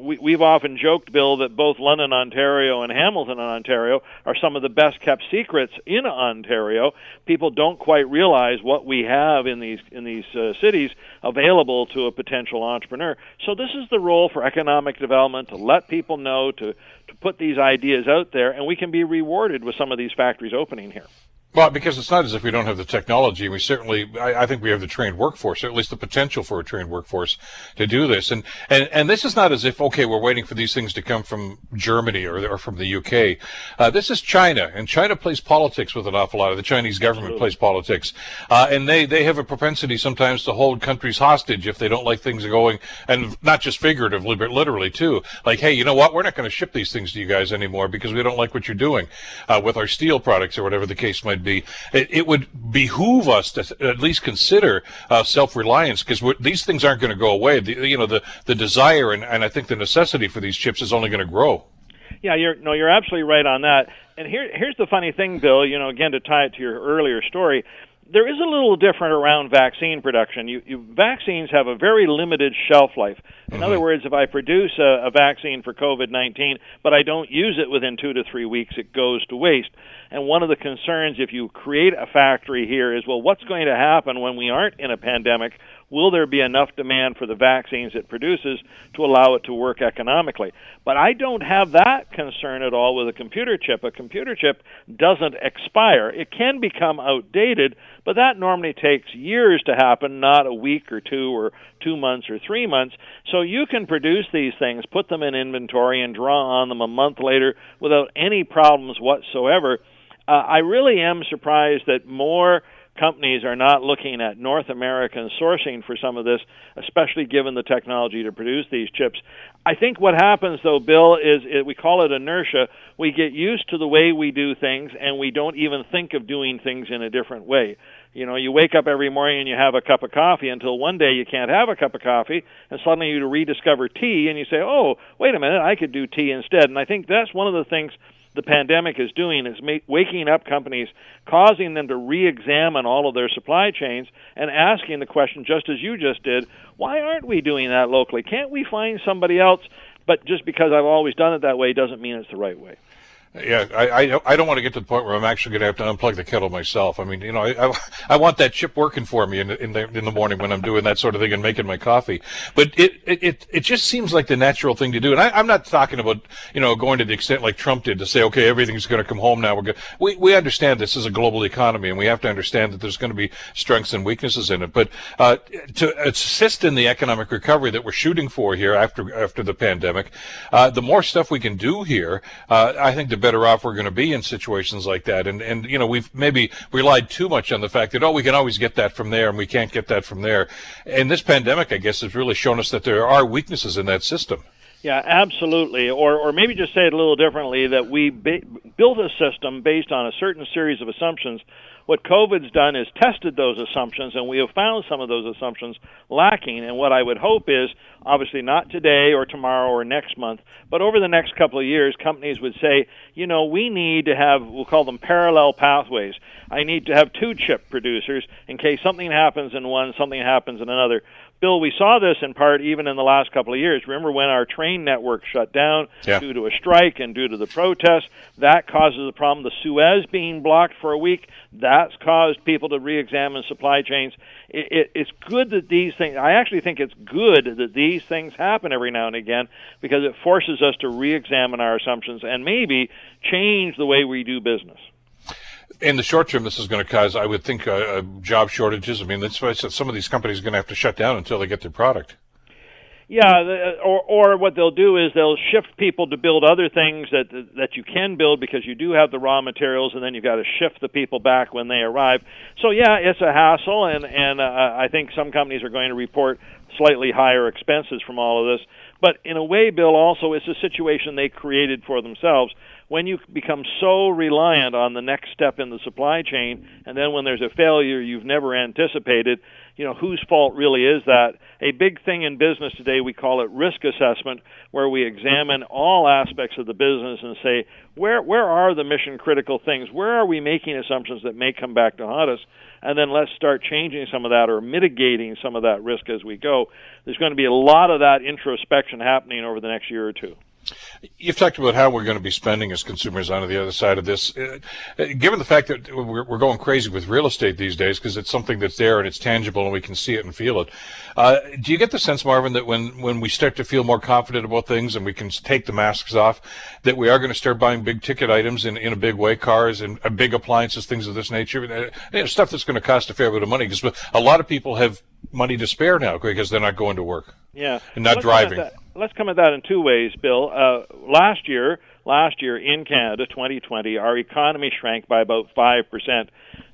we, we've often joked, Bill, that both London, Ontario, and Hamilton, Ontario, are some of the best kept secrets in Ontario. People don't quite realize what we have in these in these uh, cities available to a potential entrepreneur. So this is the role for economic development to let people know to to put these ideas out there, and we can be rewarded with some of these factories opening here. Well, because it's not as if we don't have the technology. We certainly, I, I, think we have the trained workforce, or at least the potential for a trained workforce to do this. And, and, and this is not as if, okay, we're waiting for these things to come from Germany or, or from the UK. Uh, this is China, and China plays politics with an awful lot of the Chinese government Absolutely. plays politics. Uh, and they, they have a propensity sometimes to hold countries hostage if they don't like things going, and not just figuratively, but literally too. Like, hey, you know what? We're not going to ship these things to you guys anymore because we don't like what you're doing, uh, with our steel products or whatever the case might be. It, it would behoove us to at least consider uh, self-reliance because these things aren't going to go away. The, you know, the the desire and, and I think the necessity for these chips is only going to grow. Yeah, you're no, you're absolutely right on that. And here, here's the funny thing, Bill. You know, again to tie it to your earlier story, there is a little different around vaccine production. You, you, vaccines have a very limited shelf life. In mm-hmm. other words, if I produce a, a vaccine for COVID 19, but I don't use it within two to three weeks, it goes to waste. And one of the concerns if you create a factory here is well, what's going to happen when we aren't in a pandemic? Will there be enough demand for the vaccines it produces to allow it to work economically? But I don't have that concern at all with a computer chip. A computer chip doesn't expire. It can become outdated, but that normally takes years to happen, not a week or two or two months or three months. So you can produce these things, put them in inventory, and draw on them a month later without any problems whatsoever. Uh, I really am surprised that more companies are not looking at North American sourcing for some of this, especially given the technology to produce these chips. I think what happens, though, Bill, is it, we call it inertia. We get used to the way we do things, and we don't even think of doing things in a different way. You know, you wake up every morning and you have a cup of coffee until one day you can't have a cup of coffee, and suddenly you rediscover tea, and you say, "Oh, wait a minute, I could do tea instead." And I think that's one of the things the pandemic is doing is make, waking up companies, causing them to re-examine all of their supply chains, and asking the question, just as you just did, why aren't we doing that locally? Can't we find somebody else? But just because I've always done it that way doesn't mean it's the right way. Yeah, I, I, I don't want to get to the point where I'm actually going to have to unplug the kettle myself. I mean, you know, I, I, I want that chip working for me in, in the in the morning when I'm doing that sort of thing and making my coffee. But it it it, just seems like the natural thing to do. And I, I'm not talking about you know going to the extent like Trump did to say, okay, everything's going to come home now. We're good. We we understand this is a global economy, and we have to understand that there's going to be strengths and weaknesses in it. But uh, to assist in the economic recovery that we're shooting for here after after the pandemic, uh, the more stuff we can do here, uh, I think the better off we're going to be in situations like that. And and you know we've maybe relied too much on the fact that oh we can always get that from there and we can't get that from there. And this pandemic, I guess, has really shown us that there are weaknesses in that system. Yeah, absolutely. Or, or maybe just say it a little differently that we ba- built a system based on a certain series of assumptions what COVID's done is tested those assumptions, and we have found some of those assumptions lacking. And what I would hope is, obviously not today or tomorrow or next month, but over the next couple of years, companies would say, you know, we need to have, we'll call them parallel pathways. I need to have two chip producers in case something happens in one, something happens in another. Bill, we saw this in part even in the last couple of years. Remember when our train network shut down yeah. due to a strike and due to the protests? That causes a problem. The Suez being blocked for a week, that's caused people to re-examine supply chains. It, it, it's good that these things. I actually think it's good that these things happen every now and again because it forces us to re-examine our assumptions and maybe change the way we do business in the short term, this is going to cause, I would think, uh, job shortages. I mean, that's why I said some of these companies are going to have to shut down until they get their product. Yeah, or or what they'll do is they'll shift people to build other things that that you can build because you do have the raw materials, and then you've got to shift the people back when they arrive. So yeah, it's a hassle, and and uh, I think some companies are going to report slightly higher expenses from all of this. But in a way, Bill, also it's a situation they created for themselves when you become so reliant on the next step in the supply chain, and then when there's a failure you've never anticipated, you know, whose fault really is that? A big thing in business today, we call it risk assessment, where we examine all aspects of the business and say, where, where are the mission critical things? Where are we making assumptions that may come back to haunt us? And then let's start changing some of that or mitigating some of that risk as we go. There's going to be a lot of that introspection happening over the next year or two. You've talked about how we're going to be spending as consumers on the other side of this. Uh, given the fact that we're, we're, going crazy with real estate these days because it's something that's there and it's tangible and we can see it and feel it, uh, do you get the sense, Marvin, that when, when we start to feel more confident about things and we can take the masks off, that we are going to start buying big ticket items in, in a big way, cars and uh, big appliances, things of this nature, uh, you know, stuff that's going to cost a fair bit of money because a lot of people have money to spare now because they're not going to work. Yeah, and not driving let's come at that in two ways, Bill. Uh, last year, last year in Canada, 2020, our economy shrank by about five percent.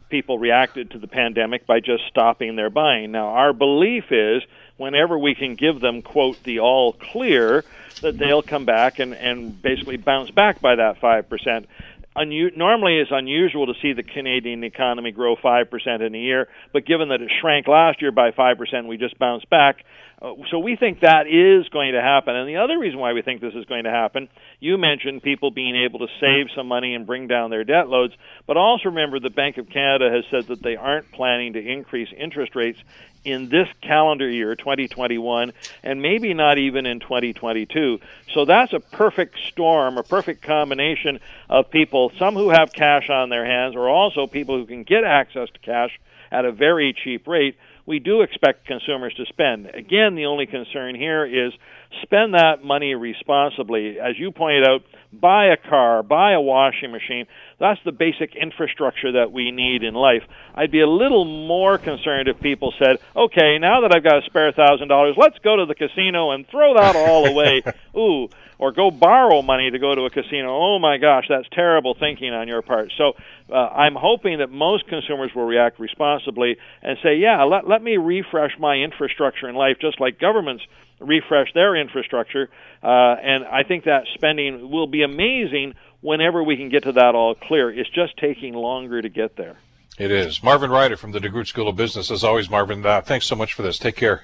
People reacted to the pandemic by just stopping their buying. Now, our belief is whenever we can give them quote the all clear, that they'll come back and and basically bounce back by that five percent. Unu- normally it's unusual to see the Canadian economy grow 5% in a year, but given that it shrank last year by 5%, we just bounced back. Uh, so we think that is going to happen. And the other reason why we think this is going to happen, you mentioned people being able to save some money and bring down their debt loads, but also remember the Bank of Canada has said that they aren't planning to increase interest rates in this calendar year, 2021, and maybe not even in 2022. So that's a perfect storm, a perfect combination of people, some who have cash on their hands, or also people who can get access to cash at a very cheap rate we do expect consumers to spend. Again, the only concern here is spend that money responsibly. As you pointed out, buy a car, buy a washing machine. That's the basic infrastructure that we need in life. I'd be a little more concerned if people said, okay, now that I've got a spare thousand dollars, let's go to the casino and throw that all away. Ooh, or go borrow money to go to a casino. Oh my gosh, that's terrible thinking on your part. So uh, I'm hoping that most consumers will react responsibly and say, yeah, let, let me refresh my infrastructure in life, just like governments refresh their infrastructure. Uh, and I think that spending will be amazing whenever we can get to that all clear. It's just taking longer to get there. It is. Marvin Ryder from the DeGroote School of Business. As always, Marvin, uh, thanks so much for this. Take care.